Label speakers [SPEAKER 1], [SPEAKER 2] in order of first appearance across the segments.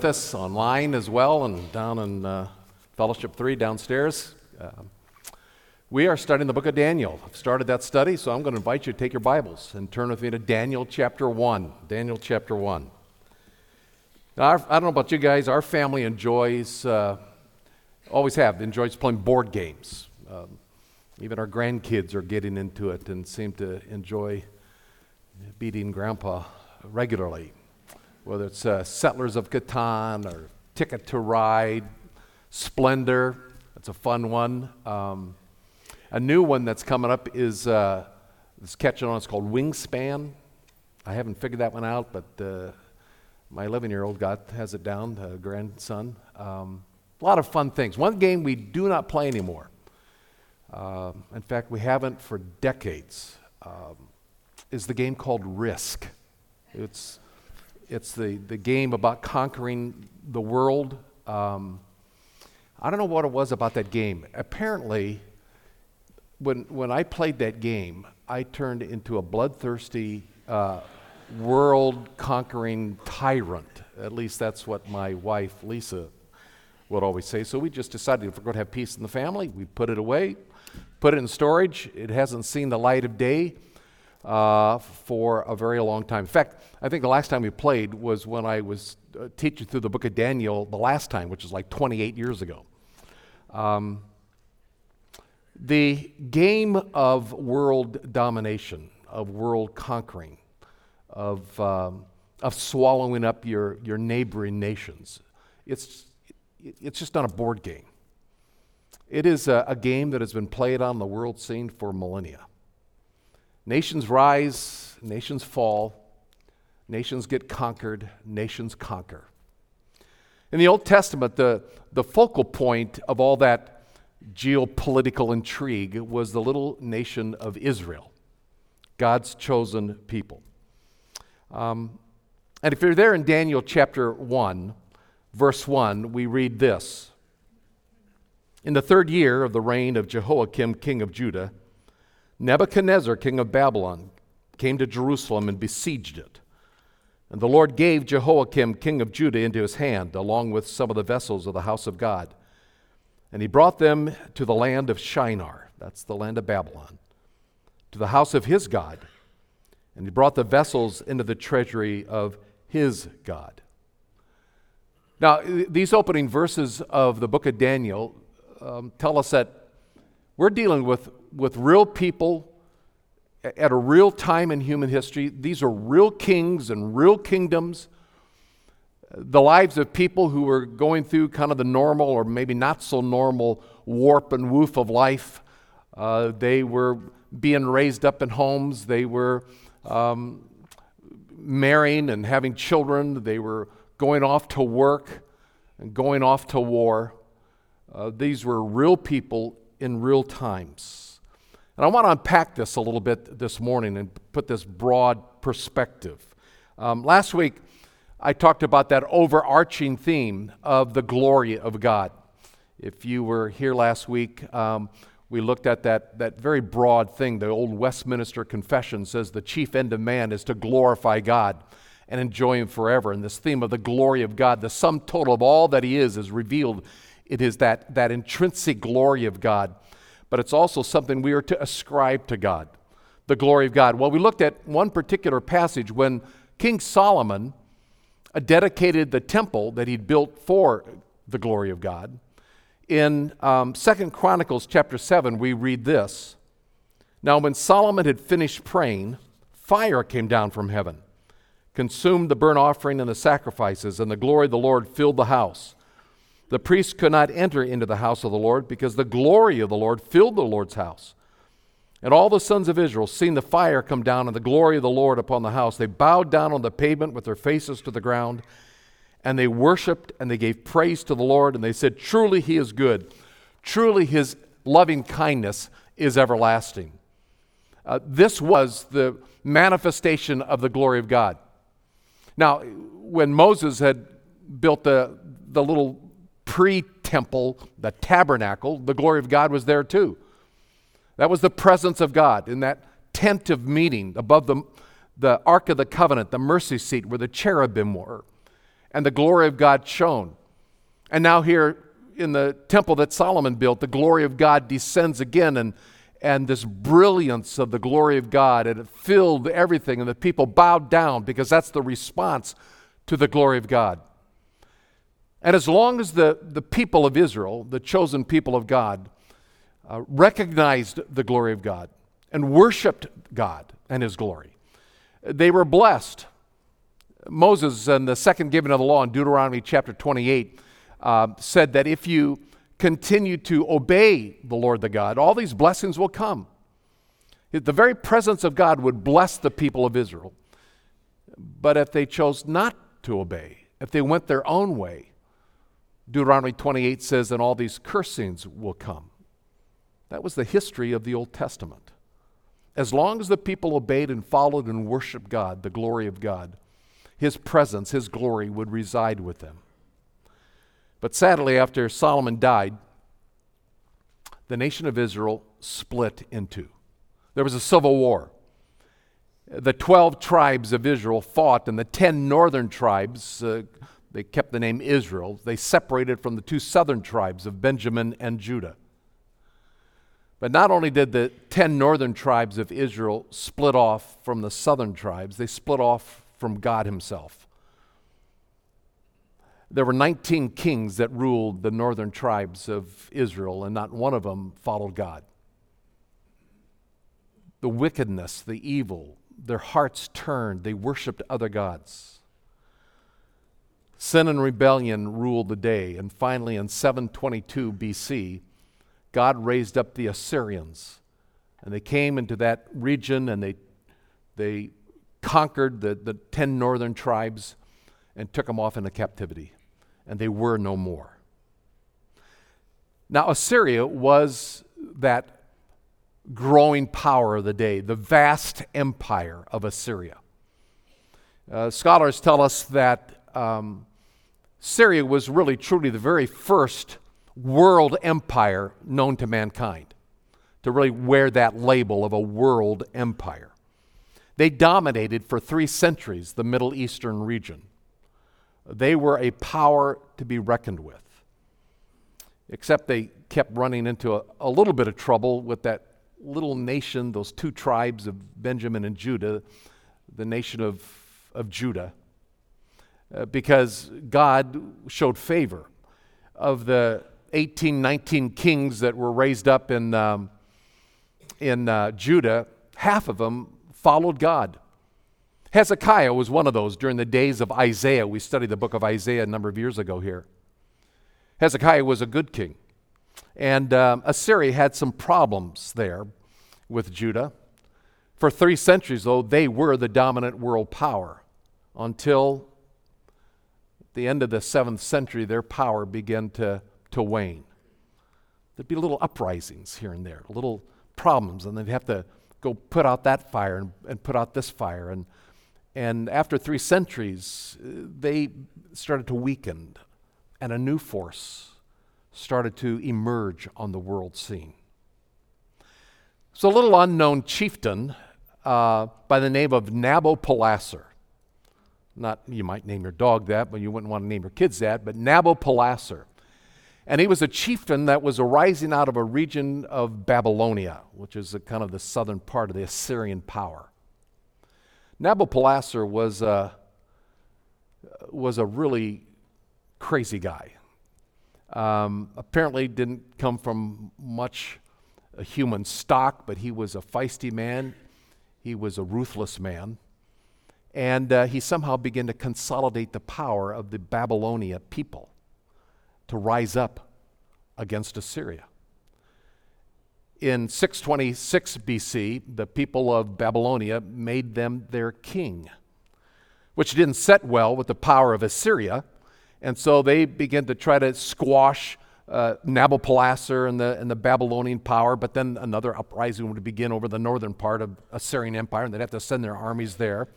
[SPEAKER 1] with us online as well and down in uh, Fellowship 3 downstairs. Uh, we are studying the book of Daniel. I've started that study, so I'm going to invite you to take your Bibles and turn with me to Daniel chapter 1. Daniel chapter 1. Now, our, I don't know about you guys, our family enjoys, uh, always have, enjoys playing board games. Um, even our grandkids are getting into it and seem to enjoy beating grandpa regularly, whether it's uh, Settlers of Catan or Ticket to Ride, Splendor. That's a fun one. Um, a new one that's coming up is uh, it's catching on. It's called Wingspan. I haven't figured that one out, but uh, my 11 year old got has it down, grandson. Um, a lot of fun things. One game we do not play anymore. Uh, in fact, we haven't for decades. Um, is the game called Risk. It's, it's the, the game about conquering the world. Um, I don't know what it was about that game. Apparently, when, when I played that game, I turned into a bloodthirsty, uh, world conquering tyrant. At least that's what my wife, Lisa, would always say. So we just decided if we're going to have peace in the family, we put it away, put it in storage. It hasn't seen the light of day uh, for a very long time. In fact, I think the last time we played was when I was uh, teaching through the book of Daniel the last time, which is like 28 years ago. Um, the game of world domination, of world conquering, of, um, of swallowing up your, your neighboring nations, it's, it's just not a board game. It is a, a game that has been played on the world scene for millennia. Nations rise, nations fall, nations get conquered, nations conquer. In the Old Testament, the, the focal point of all that geopolitical intrigue was the little nation of Israel, God's chosen people. Um, and if you're there in Daniel chapter 1, verse 1, we read this In the third year of the reign of Jehoiakim, king of Judah, Nebuchadnezzar, king of Babylon, came to Jerusalem and besieged it. And the Lord gave Jehoiakim, king of Judah, into his hand, along with some of the vessels of the house of God. And he brought them to the land of Shinar, that's the land of Babylon, to the house of his God. And he brought the vessels into the treasury of his God. Now, these opening verses of the book of Daniel um, tell us that we're dealing with with real people at a real time in human history. These are real kings and real kingdoms. The lives of people who were going through kind of the normal or maybe not so normal warp and woof of life. Uh, they were being raised up in homes. They were um, marrying and having children. They were going off to work and going off to war. Uh, these were real people in real times. And I want to unpack this a little bit this morning and put this broad perspective. Um, last week, I talked about that overarching theme of the glory of God. If you were here last week, um, we looked at that, that very broad thing. The old Westminster Confession says the chief end of man is to glorify God and enjoy Him forever. And this theme of the glory of God, the sum total of all that He is, is revealed. It is that, that intrinsic glory of God but it's also something we are to ascribe to God, the glory of God. Well, we looked at one particular passage when King Solomon dedicated the temple that he'd built for the glory of God. In um, 2 Chronicles chapter 7, we read this. Now, when Solomon had finished praying, fire came down from heaven, consumed the burnt offering and the sacrifices, and the glory of the Lord filled the house. The priests could not enter into the house of the Lord because the glory of the Lord filled the Lord's house. And all the sons of Israel, seeing the fire come down and the glory of the Lord upon the house, they bowed down on the pavement with their faces to the ground, and they worshiped and they gave praise to the Lord, and they said, Truly he is good. Truly his loving kindness is everlasting. Uh, this was the manifestation of the glory of God. Now, when Moses had built the, the little pre temple, the tabernacle, the glory of God was there too. That was the presence of God in that tent of meeting above the, the Ark of the Covenant, the mercy seat where the cherubim were, and the glory of God shone. And now, here in the temple that Solomon built, the glory of God descends again, and, and this brilliance of the glory of God, and it filled everything, and the people bowed down because that's the response to the glory of God. And as long as the, the people of Israel, the chosen people of God, uh, recognized the glory of God and worshiped God and His glory, they were blessed. Moses, in the second giving of the law in Deuteronomy chapter 28, uh, said that if you continue to obey the Lord the God, all these blessings will come. The very presence of God would bless the people of Israel. But if they chose not to obey, if they went their own way, Deuteronomy 28 says, and all these cursings will come. That was the history of the Old Testament. As long as the people obeyed and followed and worshiped God, the glory of God, His presence, His glory would reside with them. But sadly, after Solomon died, the nation of Israel split in two. There was a civil war. The 12 tribes of Israel fought, and the 10 northern tribes, uh, they kept the name Israel, they separated from the two southern tribes of Benjamin and Judah. But not only did the 10 northern tribes of Israel split off from the southern tribes, they split off from God Himself. There were 19 kings that ruled the northern tribes of Israel, and not one of them followed God. The wickedness, the evil, their hearts turned. They worshiped other gods. Sin and rebellion ruled the day, and finally in 722 BC, God raised up the Assyrians, and they came into that region and they, they conquered the, the 10 northern tribes and took them off into captivity and they were no more. Now, Assyria was that growing power of the day, the vast empire of Assyria. Uh, scholars tell us that um, Assyria was really truly the very first world empire known to mankind, to really wear that label of a world empire. They dominated for three centuries the Middle Eastern region. They were a power to be reckoned with. Except they kept running into a, a little bit of trouble with that little nation, those two tribes of Benjamin and Judah, the nation of, of Judah, uh, because God showed favor. Of the 18, 19 kings that were raised up in, um, in uh, Judah, half of them followed God. Hezekiah was one of those during the days of Isaiah. We studied the book of Isaiah a number of years ago here. Hezekiah was a good king. And um, Assyria had some problems there with Judah. For three centuries, though, they were the dominant world power until the end of the seventh century, their power began to, to wane. There'd be little uprisings here and there, little problems, and they'd have to go put out that fire and, and put out this fire. And and after three centuries, they started to weaken, and a new force started to emerge on the world scene. So, a little unknown chieftain uh, by the name of Nabopolassar. Not, you might name your dog that, but you wouldn't want to name your kids that, but Nabopolassar. And he was a chieftain that was arising out of a region of Babylonia, which is kind of the southern part of the Assyrian power. Nabopolassar was a, was a really crazy guy. Um, apparently didn't come from much human stock, but he was a feisty man. He was a ruthless man. And uh, he somehow began to consolidate the power of the Babylonia people to rise up against Assyria in 626 BC, the people of Babylonia made them their king, which didn't set well with the power of Assyria. And so they began to try to squash uh, Nabopolassar and the, and the Babylonian power, but then another uprising would begin over the northern part of Assyrian Empire, and they'd have to send their armies there.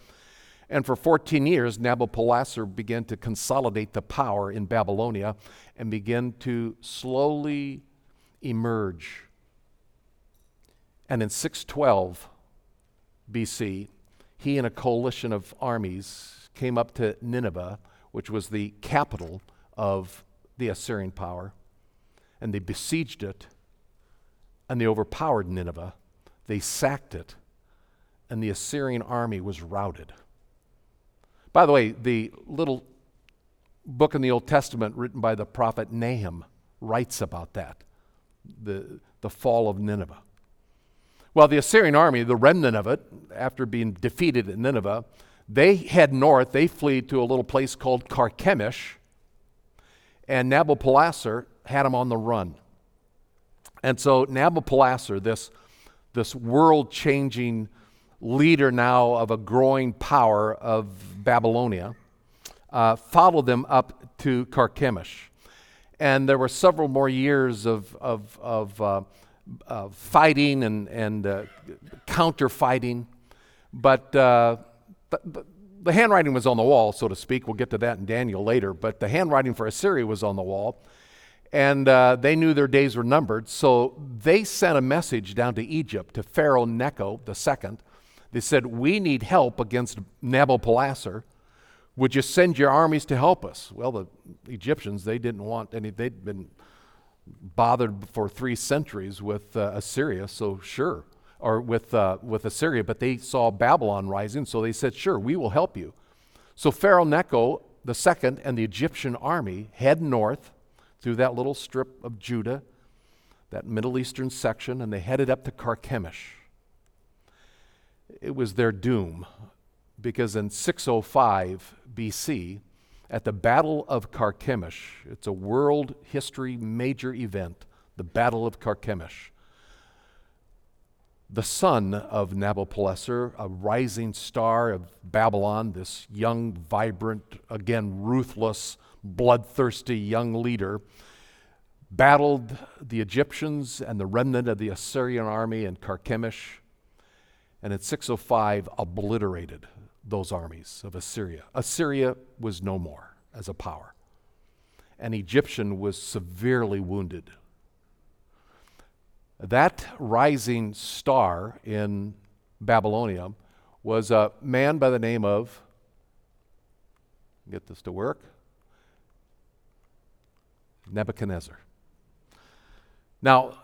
[SPEAKER 1] And for 14 years, Nabopolassar began to consolidate the power in Babylonia and begin to slowly emerge and in 612 BC, he and a coalition of armies came up to Nineveh, which was the capital of the Assyrian power, and they besieged it, and they overpowered Nineveh. They sacked it, and the Assyrian army was routed. By the way, the little book in the Old Testament written by the prophet Nahum writes about that the, the fall of Nineveh. Well, the Assyrian army, the remnant of it, after being defeated at Nineveh, they head north. They flee to a little place called Carchemish, and Nabopolassar had them on the run. And so Nabopolassar, this, this world changing leader now of a growing power of Babylonia, uh, followed them up to Carchemish. And there were several more years of, of, of uh, fighting and, and uh, counter-fighting. But uh, the, the handwriting was on the wall, so to speak. We'll get to that in Daniel later. But the handwriting for Assyria was on the wall. And uh, they knew their days were numbered. So they sent a message down to Egypt to Pharaoh Necho II. They said, We need help against Nabopolassar. Would you send your armies to help us? Well, the Egyptians, they didn't want any, they'd been bothered for three centuries with uh, Assyria, so sure, or with, uh, with Assyria, but they saw Babylon rising, so they said, sure, we will help you. So Pharaoh Necho the second and the Egyptian army head north through that little strip of Judah, that Middle Eastern section, and they headed up to Carchemish. It was their doom because in 605 BC, at the Battle of Carchemish. It's a world history major event, the Battle of Carchemish. The son of Nabopolassar, a rising star of Babylon, this young, vibrant, again ruthless, bloodthirsty young leader, battled the Egyptians and the remnant of the Assyrian army in Carchemish, and at 605 obliterated those armies of Assyria. Assyria was no more as a power. An Egyptian was severely wounded. That rising star in Babylonia was a man by the name of, get this to work, Nebuchadnezzar. Now,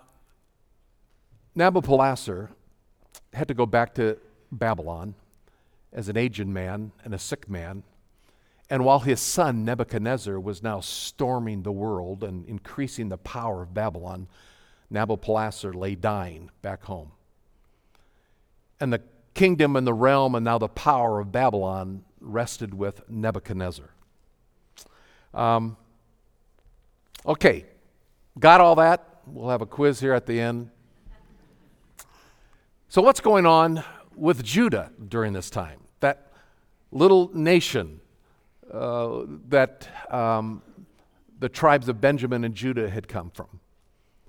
[SPEAKER 1] Nabopolassar had to go back to Babylon as an aged man and a sick man. And while his son Nebuchadnezzar was now storming the world and increasing the power of Babylon, Nabopolassar lay dying back home. And the kingdom and the realm and now the power of Babylon rested with Nebuchadnezzar. Um, okay, got all that? We'll have a quiz here at the end. So, what's going on with Judah during this time. That little nation uh, that um, the tribes of Benjamin and Judah had come from.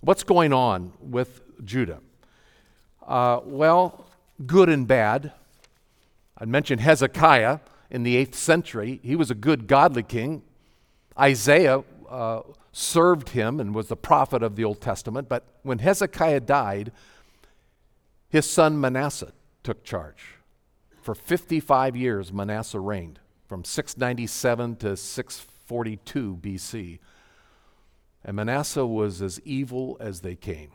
[SPEAKER 1] What's going on with Judah? Uh, well, good and bad. I mentioned Hezekiah in the 8th century. He was a good, godly king. Isaiah uh, served him and was the prophet of the Old Testament. But when Hezekiah died, his son Manasseh took charge. For 55 years, Manasseh reigned, from 697 to 642 BC. And Manasseh was as evil as they came.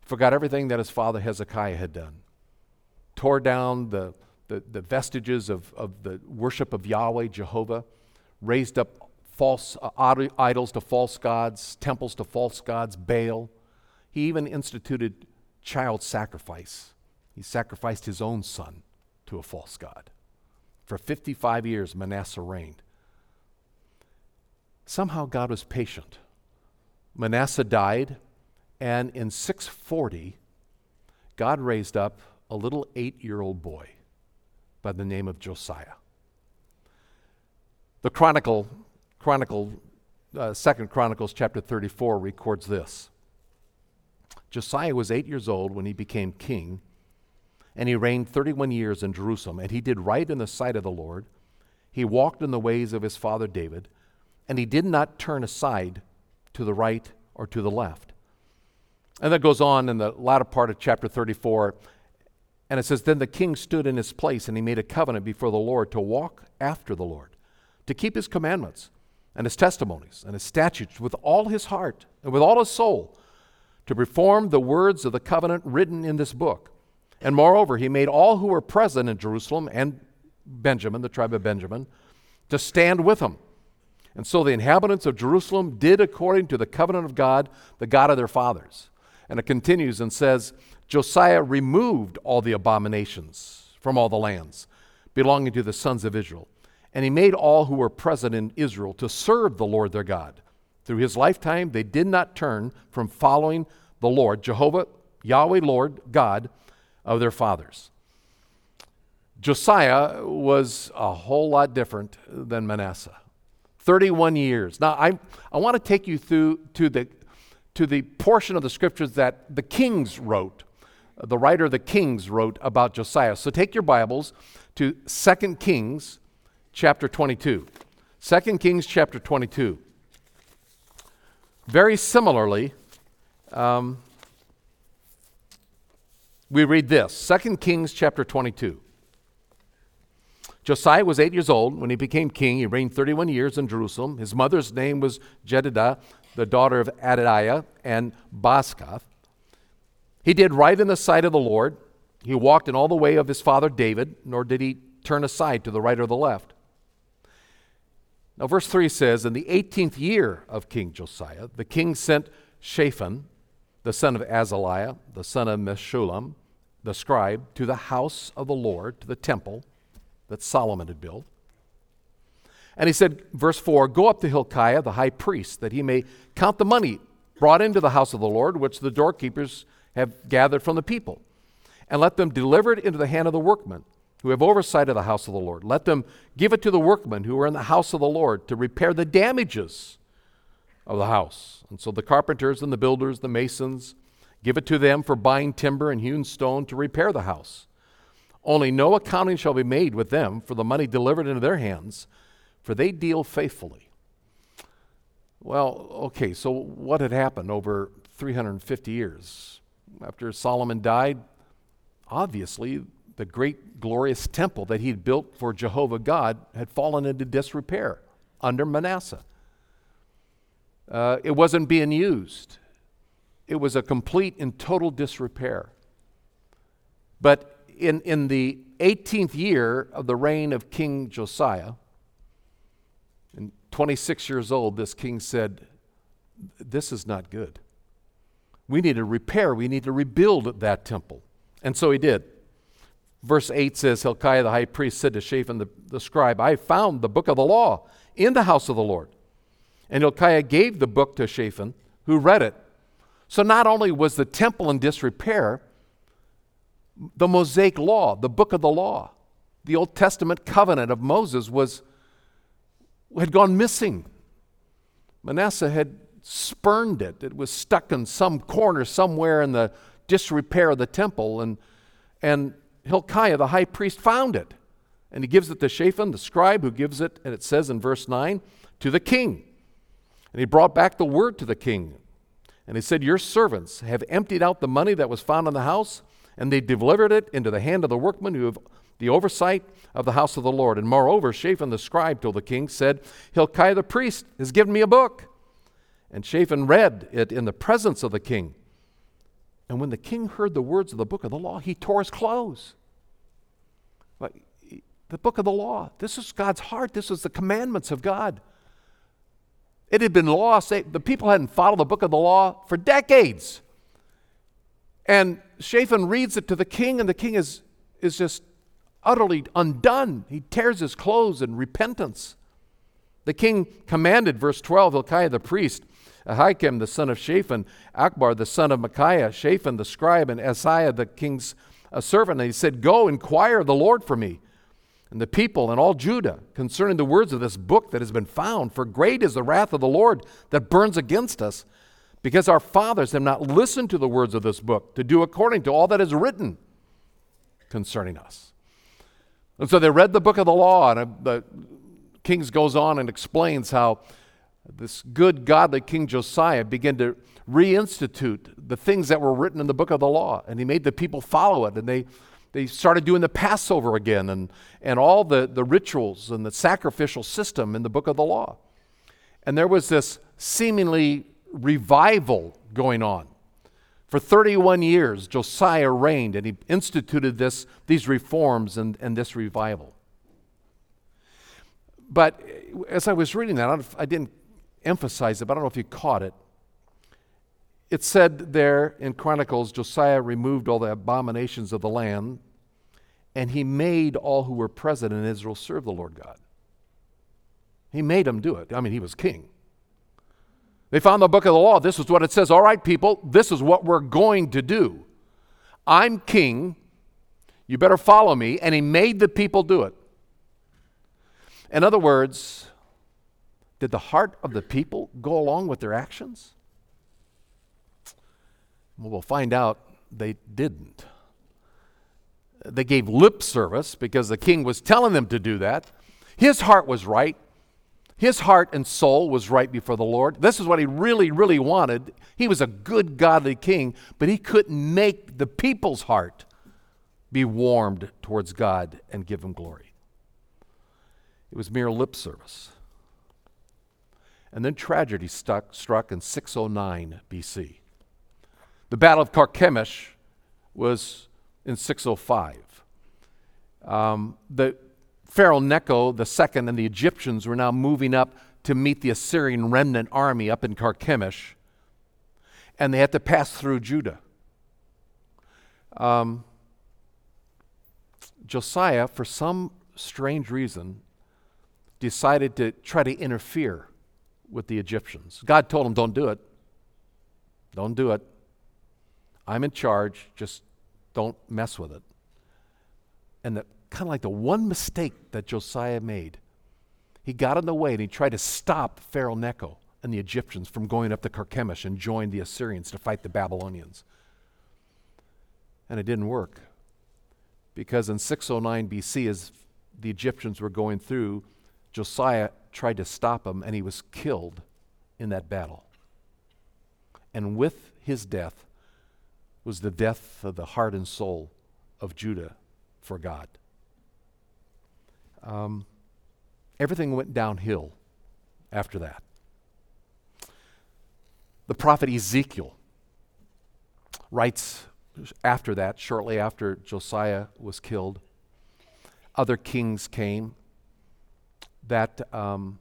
[SPEAKER 1] Forgot everything that his father Hezekiah had done. Tore down the, the, the vestiges of, of the worship of Yahweh, Jehovah. Raised up false uh, idols to false gods, temples to false gods, Baal. He even instituted child sacrifice he sacrificed his own son to a false god. For 55 years, Manasseh reigned. Somehow God was patient. Manasseh died, and in 640, God raised up a little eight year old boy by the name of Josiah. The Chronicle, Chronicle, uh, Second Chronicles chapter 34 records this. Josiah was eight years old when he became king, and he reigned 31 years in Jerusalem. And he did right in the sight of the Lord. He walked in the ways of his father David, and he did not turn aside to the right or to the left. And that goes on in the latter part of chapter 34. And it says, Then the king stood in his place and he made a covenant before the Lord to walk after the Lord, to keep his commandments and his testimonies and his statutes with all his heart and with all his soul, to perform the words of the covenant written in this book. And moreover, he made all who were present in Jerusalem and Benjamin, the tribe of Benjamin, to stand with him. And so the inhabitants of Jerusalem did according to the covenant of God, the God of their fathers. And it continues and says, Josiah removed all the abominations from all the lands belonging to the sons of Israel. And he made all who were present in Israel to serve the Lord their God. Through his lifetime, they did not turn from following the Lord, Jehovah, Yahweh, Lord, God of their fathers. Josiah was a whole lot different than Manasseh. 31 years. Now, I, I want to take you through to the, to the portion of the scriptures that the kings wrote the writer of the Kings wrote about Josiah. So take your Bibles to 2 Kings chapter 22. 2 Kings chapter 22. Very similarly, um, we read this 2 Kings chapter 22. Josiah was eight years old when he became king. He reigned 31 years in Jerusalem. His mother's name was Jedidah, the daughter of Adaiah and Bozkath. He did right in the sight of the Lord. He walked in all the way of his father David, nor did he turn aside to the right or the left. Now, verse 3 says, In the 18th year of King Josiah, the king sent Shaphan, the son of Azaliah, the son of Meshullam, the scribe, to the house of the Lord, to the temple that Solomon had built. And he said, verse 4 Go up to Hilkiah, the high priest, that he may count the money brought into the house of the Lord, which the doorkeepers have gathered from the people, and let them deliver it into the hand of the workmen who have oversight of the house of the Lord. Let them give it to the workmen who are in the house of the Lord to repair the damages of the house. And so the carpenters and the builders, the masons, give it to them for buying timber and hewn stone to repair the house. Only no accounting shall be made with them for the money delivered into their hands, for they deal faithfully. Well, okay, so what had happened over 350 years? after Solomon died, obviously the great glorious temple that he'd built for Jehovah God had fallen into disrepair under Manasseh. Uh, it wasn't being used. It was a complete and total disrepair. But in, in the 18th year of the reign of King Josiah, and 26 years old, this king said, This is not good we need to repair, we need to rebuild that temple. And so he did. Verse 8 says Hilkiah the high priest said to Shaphan the, the scribe, I found the book of the law in the house of the Lord. And Hilkiah gave the book to Shaphan, who read it. So not only was the temple in disrepair, the Mosaic law, the book of the law, the Old Testament covenant of Moses was had gone missing. Manasseh had spurned it. It was stuck in some corner somewhere in the disrepair of the temple. And, and Hilkiah, the high priest, found it. And he gives it to Shaphan, the scribe, who gives it, and it says in verse 9, to the king. And he brought back the word to the king. And he said, Your servants have emptied out the money that was found in the house, and they delivered it into the hand of the workmen who have the oversight of the house of the Lord. And moreover, Shaphan the scribe told the king, said, Hilkiah the priest has given me a book. And Shaphan read it in the presence of the king. And when the king heard the words of the book of the law, he tore his clothes. The book of the law, this is God's heart. This is the commandments of God. It had been lost. The people hadn't followed the book of the law for decades. And Shaphan reads it to the king, and the king is, is just utterly undone. He tears his clothes in repentance. The king commanded, verse 12, Hilkiah the priest, Ahikam the son of Shaphan, Achbor the son of Micaiah, Shaphan the scribe, and Asaiah the king's uh, servant. And he said, Go inquire the Lord for me and the people and all Judah concerning the words of this book that has been found. For great is the wrath of the Lord that burns against us, because our fathers have not listened to the words of this book to do according to all that is written concerning us. And so they read the book of the law, and uh, the Kings goes on and explains how this good, godly King Josiah began to reinstitute the things that were written in the book of the law, and he made the people follow it, and they they started doing the Passover again and, and all the, the rituals and the sacrificial system in the book of the law. And there was this seemingly revival going on. For 31 years, Josiah reigned and he instituted this, these reforms and, and this revival. But as I was reading that, I, I didn't emphasize it, but I don't know if you caught it. It said there in Chronicles Josiah removed all the abominations of the land, and he made all who were present in Israel serve the Lord God. He made them do it. I mean, he was king. They found the book of the law. This is what it says. All right, people, this is what we're going to do. I'm king. You better follow me. And he made the people do it. In other words, did the heart of the people go along with their actions? Well, we'll find out they didn't. They gave lip service because the king was telling them to do that. His heart was right. His heart and soul was right before the Lord. This is what he really, really wanted. He was a good, godly king, but he couldn't make the people's heart be warmed towards God and give him glory. It was mere lip service. And then tragedy stuck, struck in 609 BC. The Battle of Carchemish was in 605. Um, the Pharaoh Necho II and the Egyptians were now moving up to meet the Assyrian remnant army up in Carchemish, and they had to pass through Judah. Um, Josiah, for some strange reason, decided to try to interfere with the Egyptians. God told him, Don't do it. Don't do it. I'm in charge. Just don't mess with it. And the, kind of like the one mistake that Josiah made, he got in the way and he tried to stop Pharaoh Necho and the Egyptians from going up to Carchemish and join the Assyrians to fight the Babylonians. And it didn't work. Because in 609 BC, as the Egyptians were going through, Josiah tried to stop him and he was killed in that battle. And with his death was the death of the heart and soul of Judah for God. Um, everything went downhill after that. The prophet Ezekiel writes after that, shortly after Josiah was killed, other kings came, that um,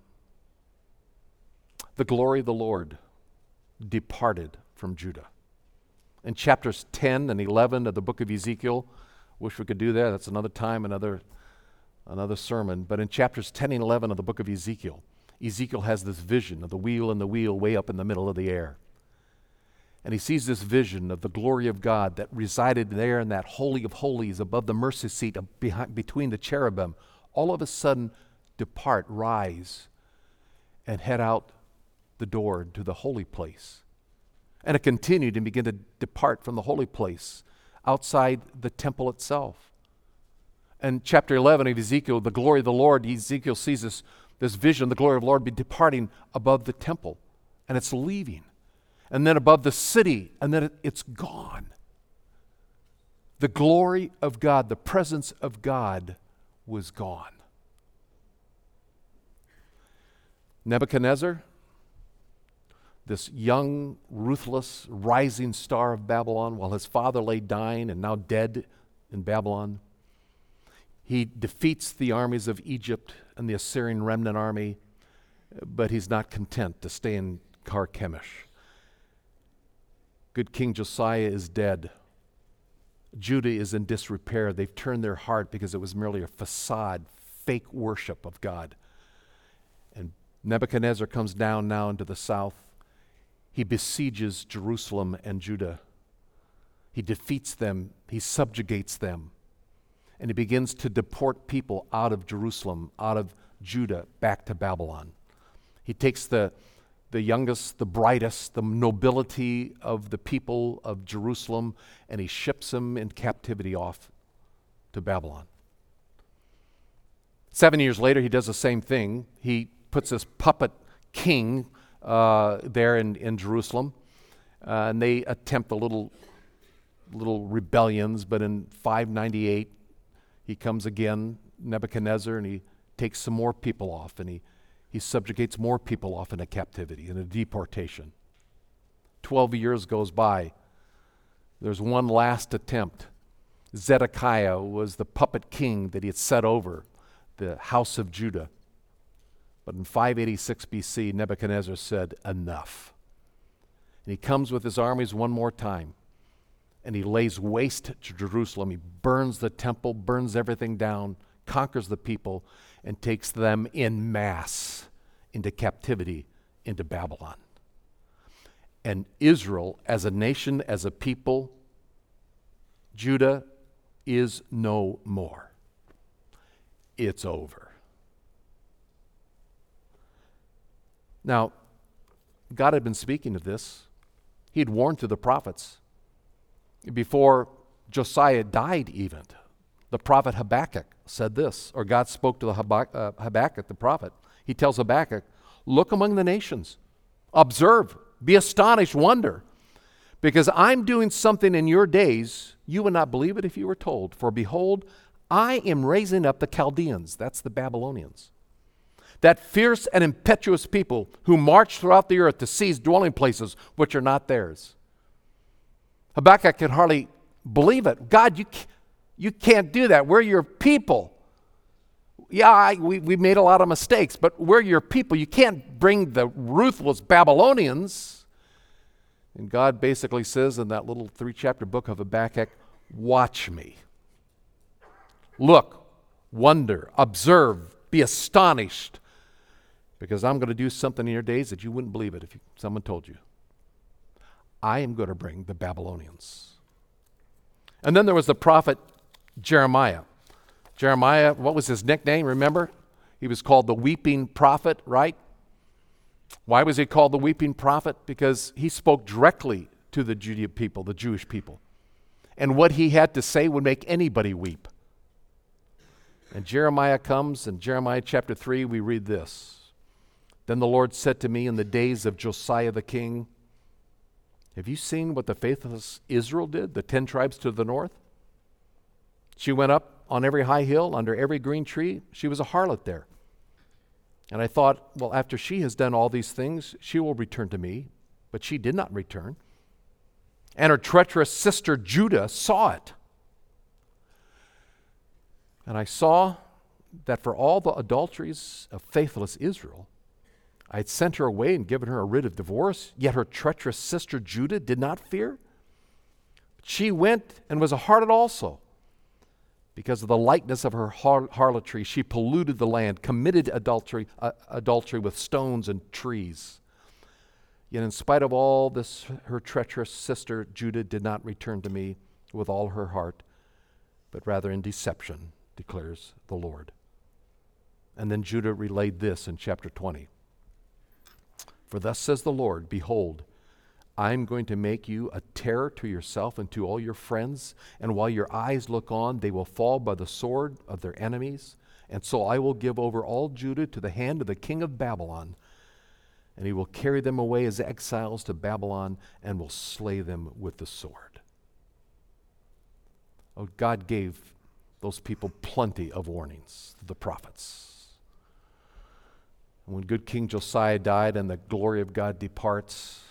[SPEAKER 1] the glory of the Lord departed from Judah. In chapters 10 and 11 of the book of Ezekiel, wish we could do that. That's another time, another another sermon. But in chapters 10 and 11 of the book of Ezekiel, Ezekiel has this vision of the wheel and the wheel way up in the middle of the air. And he sees this vision of the glory of God that resided there in that Holy of Holies above the mercy seat behind, between the cherubim. All of a sudden, depart, rise, and head out the door to the holy place. And it continued and began to depart from the holy place outside the temple itself and chapter 11 of Ezekiel, the glory of the Lord, Ezekiel sees this, this vision, the glory of the Lord be departing above the temple, and it's leaving. And then above the city, and then it, it's gone. The glory of God, the presence of God was gone. Nebuchadnezzar, this young, ruthless, rising star of Babylon, while his father lay dying and now dead in Babylon, he defeats the armies of Egypt and the Assyrian remnant army, but he's not content to stay in Carchemish. Good King Josiah is dead. Judah is in disrepair. They've turned their heart because it was merely a facade, fake worship of God. Nebuchadnezzar comes down now into the south. He besieges Jerusalem and Judah. He defeats them, he subjugates them and he begins to deport people out of Jerusalem, out of Judah, back to Babylon. He takes the, the youngest, the brightest, the nobility of the people of Jerusalem, and he ships them in captivity off to Babylon. Seven years later, he does the same thing. He puts this puppet king uh, there in, in Jerusalem, uh, and they attempt a little little rebellions, but in 598, he comes again, Nebuchadnezzar, and he takes some more people off, and he, he subjugates more people off into captivity and a deportation. Twelve years goes by. There's one last attempt. Zedekiah was the puppet king that he had set over the house of Judah. But in 586 BC, Nebuchadnezzar said, Enough. And he comes with his armies one more time and he lays waste to Jerusalem. He burns the temple, burns everything down, conquers the people, and takes them in mass into captivity into Babylon. And Israel, as a nation, as a people, Judah is no more. It's over. Now, God had been speaking of this. He had warned through the prophets before Josiah died, even. The prophet Habakkuk said this, or God spoke to the uh, Habakkuk, the prophet. He tells Habakkuk, Look among the nations, observe, be astonished, wonder, because I'm doing something in your days you would not believe it if you were told. For behold, I am raising up the Chaldeans, that's the Babylonians, that fierce and impetuous people who march throughout the earth to seize dwelling places which are not theirs. Habakkuk could hardly believe it. God, you, you can't do that. We're your people. Yeah, I, we, we made a lot of mistakes, but we're your people. You can't bring the ruthless Babylonians. And God basically says in that little three chapter book of Habakkuk, Watch me. Look, wonder, observe, be astonished, because I'm going to do something in your days that you wouldn't believe it if you, someone told you. I am going to bring the Babylonians. And then there was the prophet Jeremiah. Jeremiah, what was his nickname? Remember? He was called the weeping prophet, right? Why was he called the weeping prophet? Because he spoke directly to the Judean people, the Jewish people. And what he had to say would make anybody weep. And Jeremiah comes, in Jeremiah chapter 3, we read this Then the Lord said to me in the days of Josiah the king, have you seen what the faithless Israel did, the ten tribes to the north? She went up on every high hill, under every green tree. She was a harlot there. And I thought, well, after she has done all these things, she will return to me. But she did not return. And her treacherous sister Judah saw it. And I saw that for all the adulteries of faithless Israel, I had sent her away and given her a writ of divorce, yet her treacherous sister Judah did not fear. She went and was a harlot also. Because of the likeness of her har- harlotry, she polluted the land, committed adultery, uh, adultery with stones and trees. Yet, in spite of all this, her treacherous sister Judah did not return to me with all her heart, but rather in deception, declares the Lord. And then Judah relayed this in chapter 20. For thus says the Lord Behold, I am going to make you a terror to yourself and to all your friends, and while your eyes look on, they will fall by the sword of their enemies. And so I will give over all Judah to the hand of the king of Babylon, and he will carry them away as exiles to Babylon and will slay them with the sword. Oh, God gave those people plenty of warnings, the prophets. When good King Josiah died and the glory of God departs,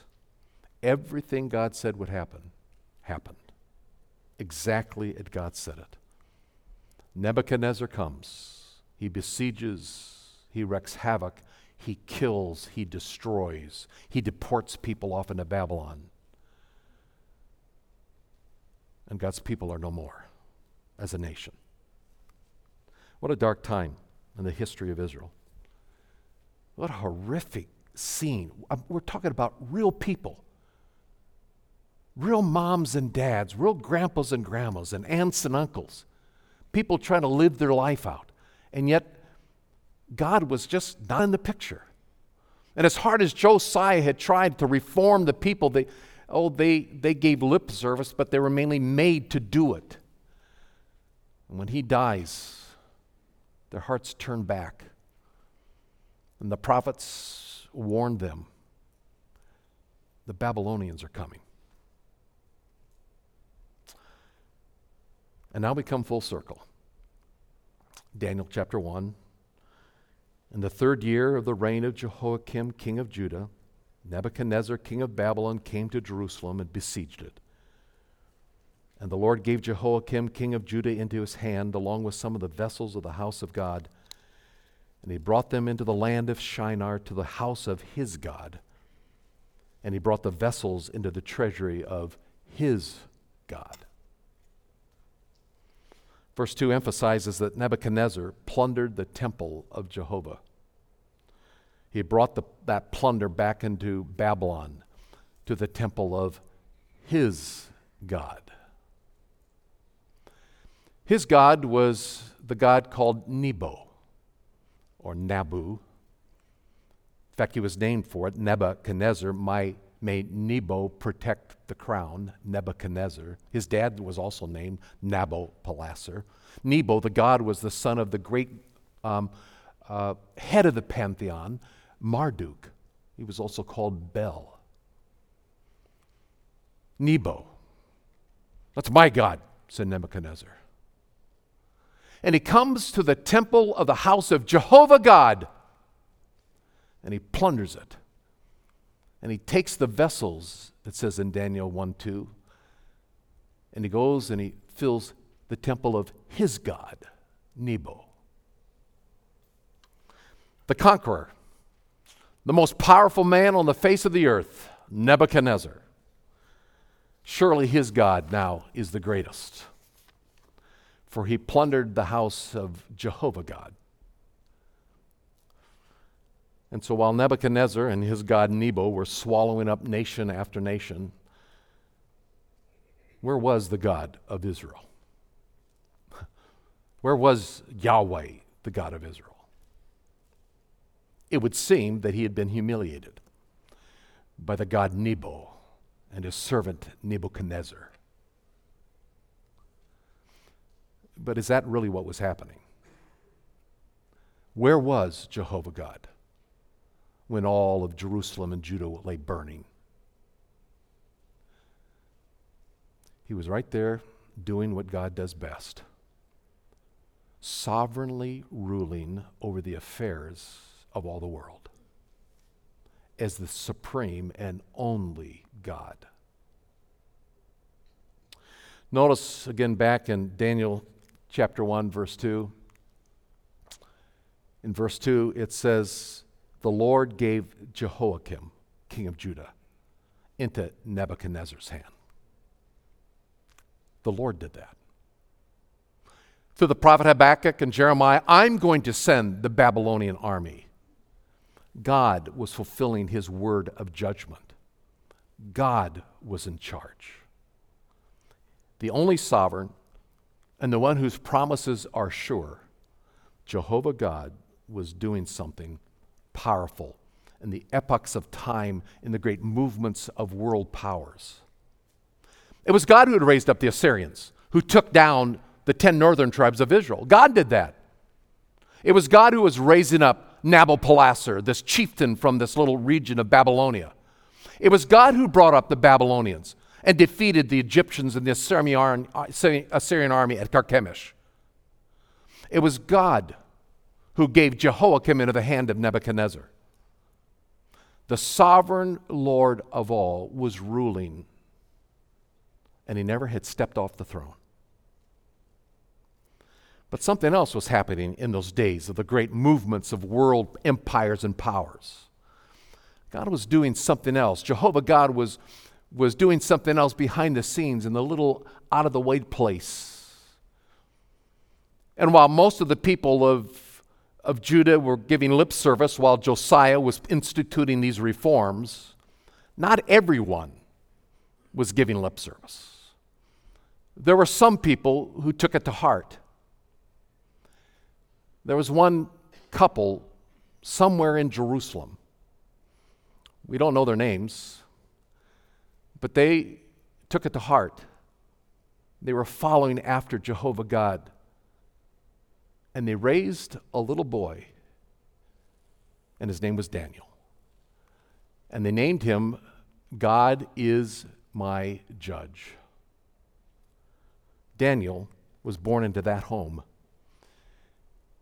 [SPEAKER 1] everything God said would happen happened. Exactly as God said it. Nebuchadnezzar comes. He besieges, he wreaks havoc, he kills, he destroys, he deports people off into Babylon. And God's people are no more as a nation. What a dark time in the history of Israel. What a horrific scene. Um, we're talking about real people, real moms and dads, real grandpas and grandmas, and aunts and uncles, people trying to live their life out. And yet, God was just not in the picture. And as hard as Josiah had tried to reform the people, they, oh, they, they gave lip service, but they were mainly made to do it. And when he dies, their hearts turn back. And the prophets warned them the Babylonians are coming. And now we come full circle. Daniel chapter 1. In the third year of the reign of Jehoiakim, king of Judah, Nebuchadnezzar, king of Babylon, came to Jerusalem and besieged it. And the Lord gave Jehoiakim, king of Judah, into his hand, along with some of the vessels of the house of God. And he brought them into the land of Shinar to the house of his God. And he brought the vessels into the treasury of his God. Verse 2 emphasizes that Nebuchadnezzar plundered the temple of Jehovah. He brought the, that plunder back into Babylon to the temple of his God. His God was the God called Nebo or Nabu. In fact, he was named for it. Nebuchadnezzar my, made Nebo protect the crown, Nebuchadnezzar. His dad was also named Nabopolassar. Nebo, the god, was the son of the great um, uh, head of the pantheon, Marduk. He was also called Bel. Nebo. That's my God, said Nebuchadnezzar and he comes to the temple of the house of Jehovah God and he plunders it. And he takes the vessels, it says in Daniel 1 2, and he goes and he fills the temple of his God, Nebo. The conqueror, the most powerful man on the face of the earth, Nebuchadnezzar. Surely his God now is the greatest for he plundered the house of Jehovah God. And so while Nebuchadnezzar and his god Nebo were swallowing up nation after nation, where was the God of Israel? Where was Yahweh, the God of Israel? It would seem that he had been humiliated by the god Nebo and his servant Nebuchadnezzar. But is that really what was happening? Where was Jehovah God when all of Jerusalem and Judah lay burning? He was right there doing what God does best sovereignly ruling over the affairs of all the world as the supreme and only God. Notice again back in Daniel chapter 1, verse 2. In verse 2, it says, The Lord gave Jehoiakim, king of Judah, into Nebuchadnezzar's hand. The Lord did that. Through the prophet Habakkuk and Jeremiah, I'm going to send the Babylonian army. God was fulfilling his word of judgment. God was in charge. The only sovereign and the one whose promises are sure, Jehovah God was doing something powerful in the epochs of time, in the great movements of world powers. It was God who had raised up the Assyrians, who took down the 10 northern tribes of Israel. God did that. It was God who was raising up Nabopolassar, this chieftain from this little region of Babylonia. It was God who brought up the Babylonians and defeated the Egyptians and the Assyrian army at Carchemish. It was God who gave Jehoiakim into the hand of Nebuchadnezzar. The sovereign Lord of all was ruling, and he never had stepped off the throne. But something else was happening in those days of the great movements of world empires and powers. God was doing something else. Jehovah God was was doing something else behind the scenes in the little out of the way place. And while most of the people of, of Judah were giving lip service while Josiah was instituting these reforms, not everyone was giving lip service. There were some people who took it to heart. There was one couple somewhere in Jerusalem. We don't know their names. But they took it to heart. They were following after Jehovah God. And they raised a little boy, and his name was Daniel. And they named him God is my judge. Daniel was born into that home.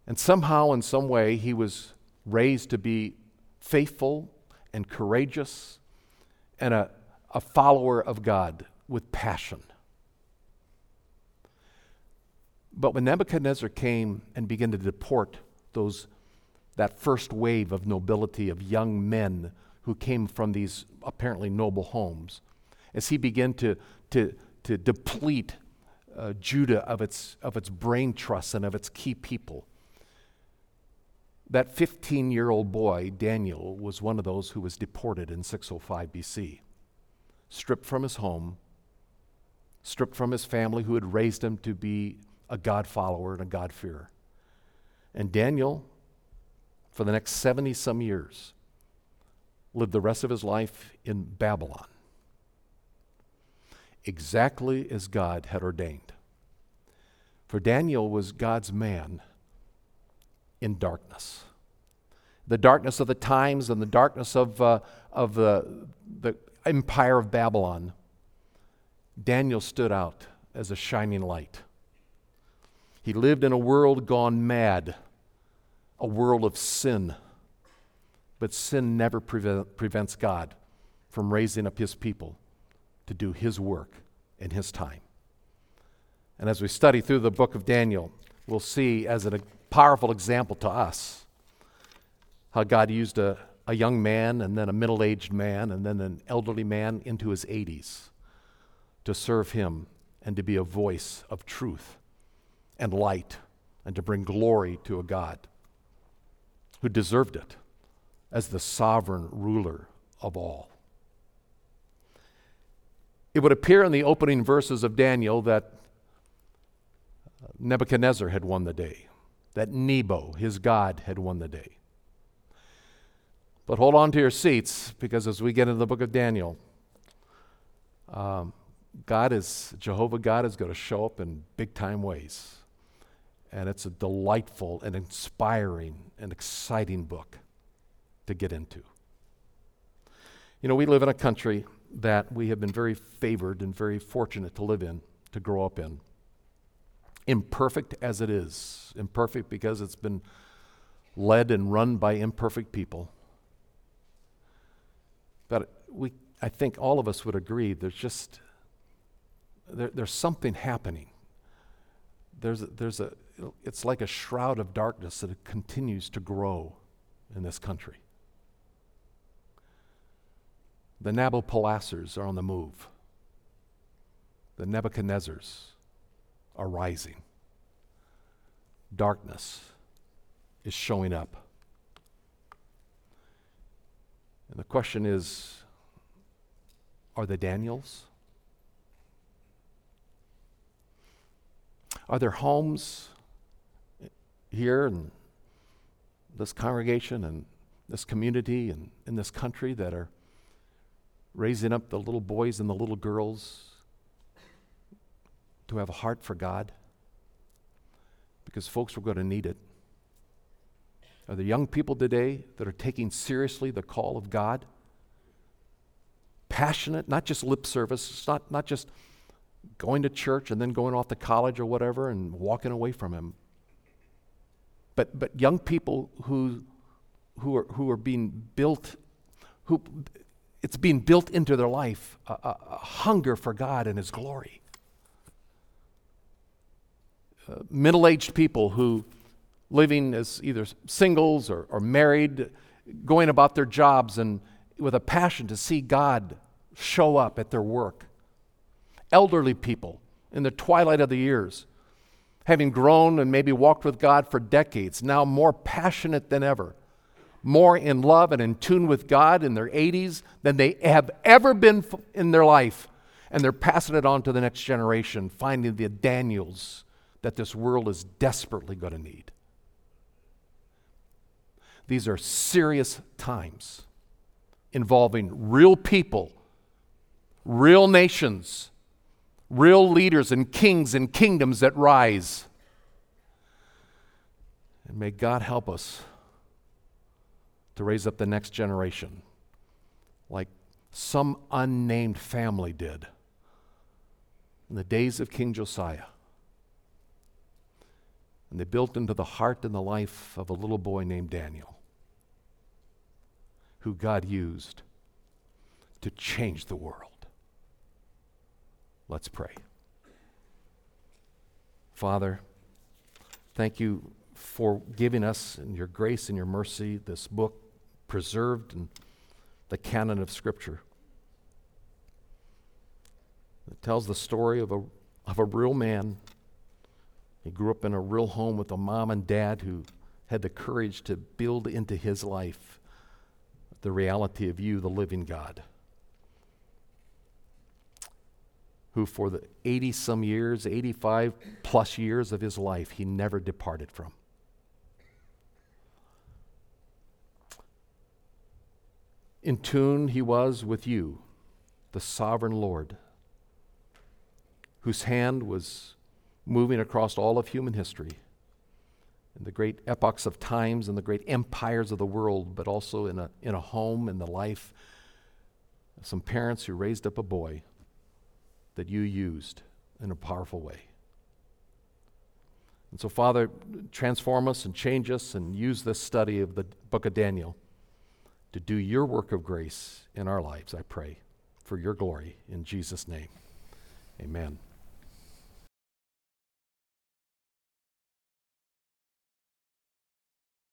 [SPEAKER 1] And somehow, in some way, he was raised to be faithful and courageous and a, a follower of God with passion. But when Nebuchadnezzar came and began to deport those, that first wave of nobility of young men who came from these apparently noble homes, as he began to, to, to deplete uh, Judah of its, of its brain trust and of its key people, that 15 year old boy, Daniel, was one of those who was deported in 605 BC, stripped from his home, stripped from his family who had raised him to be a God follower and a God-fearer. And Daniel, for the next 70 some years, lived the rest of his life in Babylon, exactly as God had ordained. For Daniel was God's man in darkness. The darkness of the times and the darkness of, uh, of the, the empire of Babylon, Daniel stood out as a shining light. He lived in a world gone mad, a world of sin. But sin never prevent, prevents God from raising up his people to do his work in his time. And as we study through the book of Daniel, we'll see as a powerful example to us how God used a, a young man and then a middle aged man and then an elderly man into his 80s to serve him and to be a voice of truth and light and to bring glory to a God who deserved it as the sovereign ruler of all. It would appear in the opening verses of Daniel that Nebuchadnezzar had won the day, that Nebo, his God, had won the day. But hold on to your seats because as we get into the book of Daniel, um, God is, Jehovah God is going to show up in big time ways and it's a delightful and inspiring and exciting book to get into. You know, we live in a country that we have been very favored and very fortunate to live in, to grow up in. Imperfect as it is, imperfect because it's been led and run by imperfect people. But we, I think all of us would agree there's just, there, there's something happening. There's a, there's a, it's like a shroud of darkness that continues to grow in this country. The Nabopolassars are on the move. The Nebuchadnezzars are rising. Darkness is showing up. And the question is are the Daniels? Are there homes here and this congregation and this community and in this country that are raising up the little boys and the little girls to have a heart for God? Because, folks, we're going to need it. Are there young people today that are taking seriously the call of God? Passionate, not just lip service, it's not, not just going to church and then going off to college or whatever and walking away from Him, but, but young people who, who, are, who are being built, who, it's being built into their life a, a, a hunger for God and His glory. Uh, Middle aged people who living as either singles or, or married, going about their jobs and with a passion to see God show up at their work. Elderly people in the twilight of the years having grown and maybe walked with God for decades, now more passionate than ever, more in love and in tune with God in their 80s than they have ever been in their life. And they're passing it on to the next generation, finding the Daniels that this world is desperately going to need. These are serious times involving real people, real nations real leaders and kings and kingdoms that rise. And may God help us to raise up the next generation like some unnamed family did in the days of King Josiah And they built into the heart and the life of a little boy named Daniel, who God used to change the world. Let's pray. Father, thank you for giving us in your grace and your mercy this book preserved in the canon of Scripture. It tells the story of a, of a real man. He grew up in a real home with a mom and dad who had the courage to build into his life the reality of you, the living God, who for the 80 some years, 85 plus years of his life, he never departed from. In tune he was with you, the sovereign Lord whose hand was moving across all of human history in the great epochs of times and the great empires of the world, but also in a, in a home, in the life of some parents who raised up a boy that you used in a powerful way. And so, Father, transform us and change us and use this study of the book of Daniel to do your work of grace in our lives, I pray, for your glory. In Jesus' name, amen.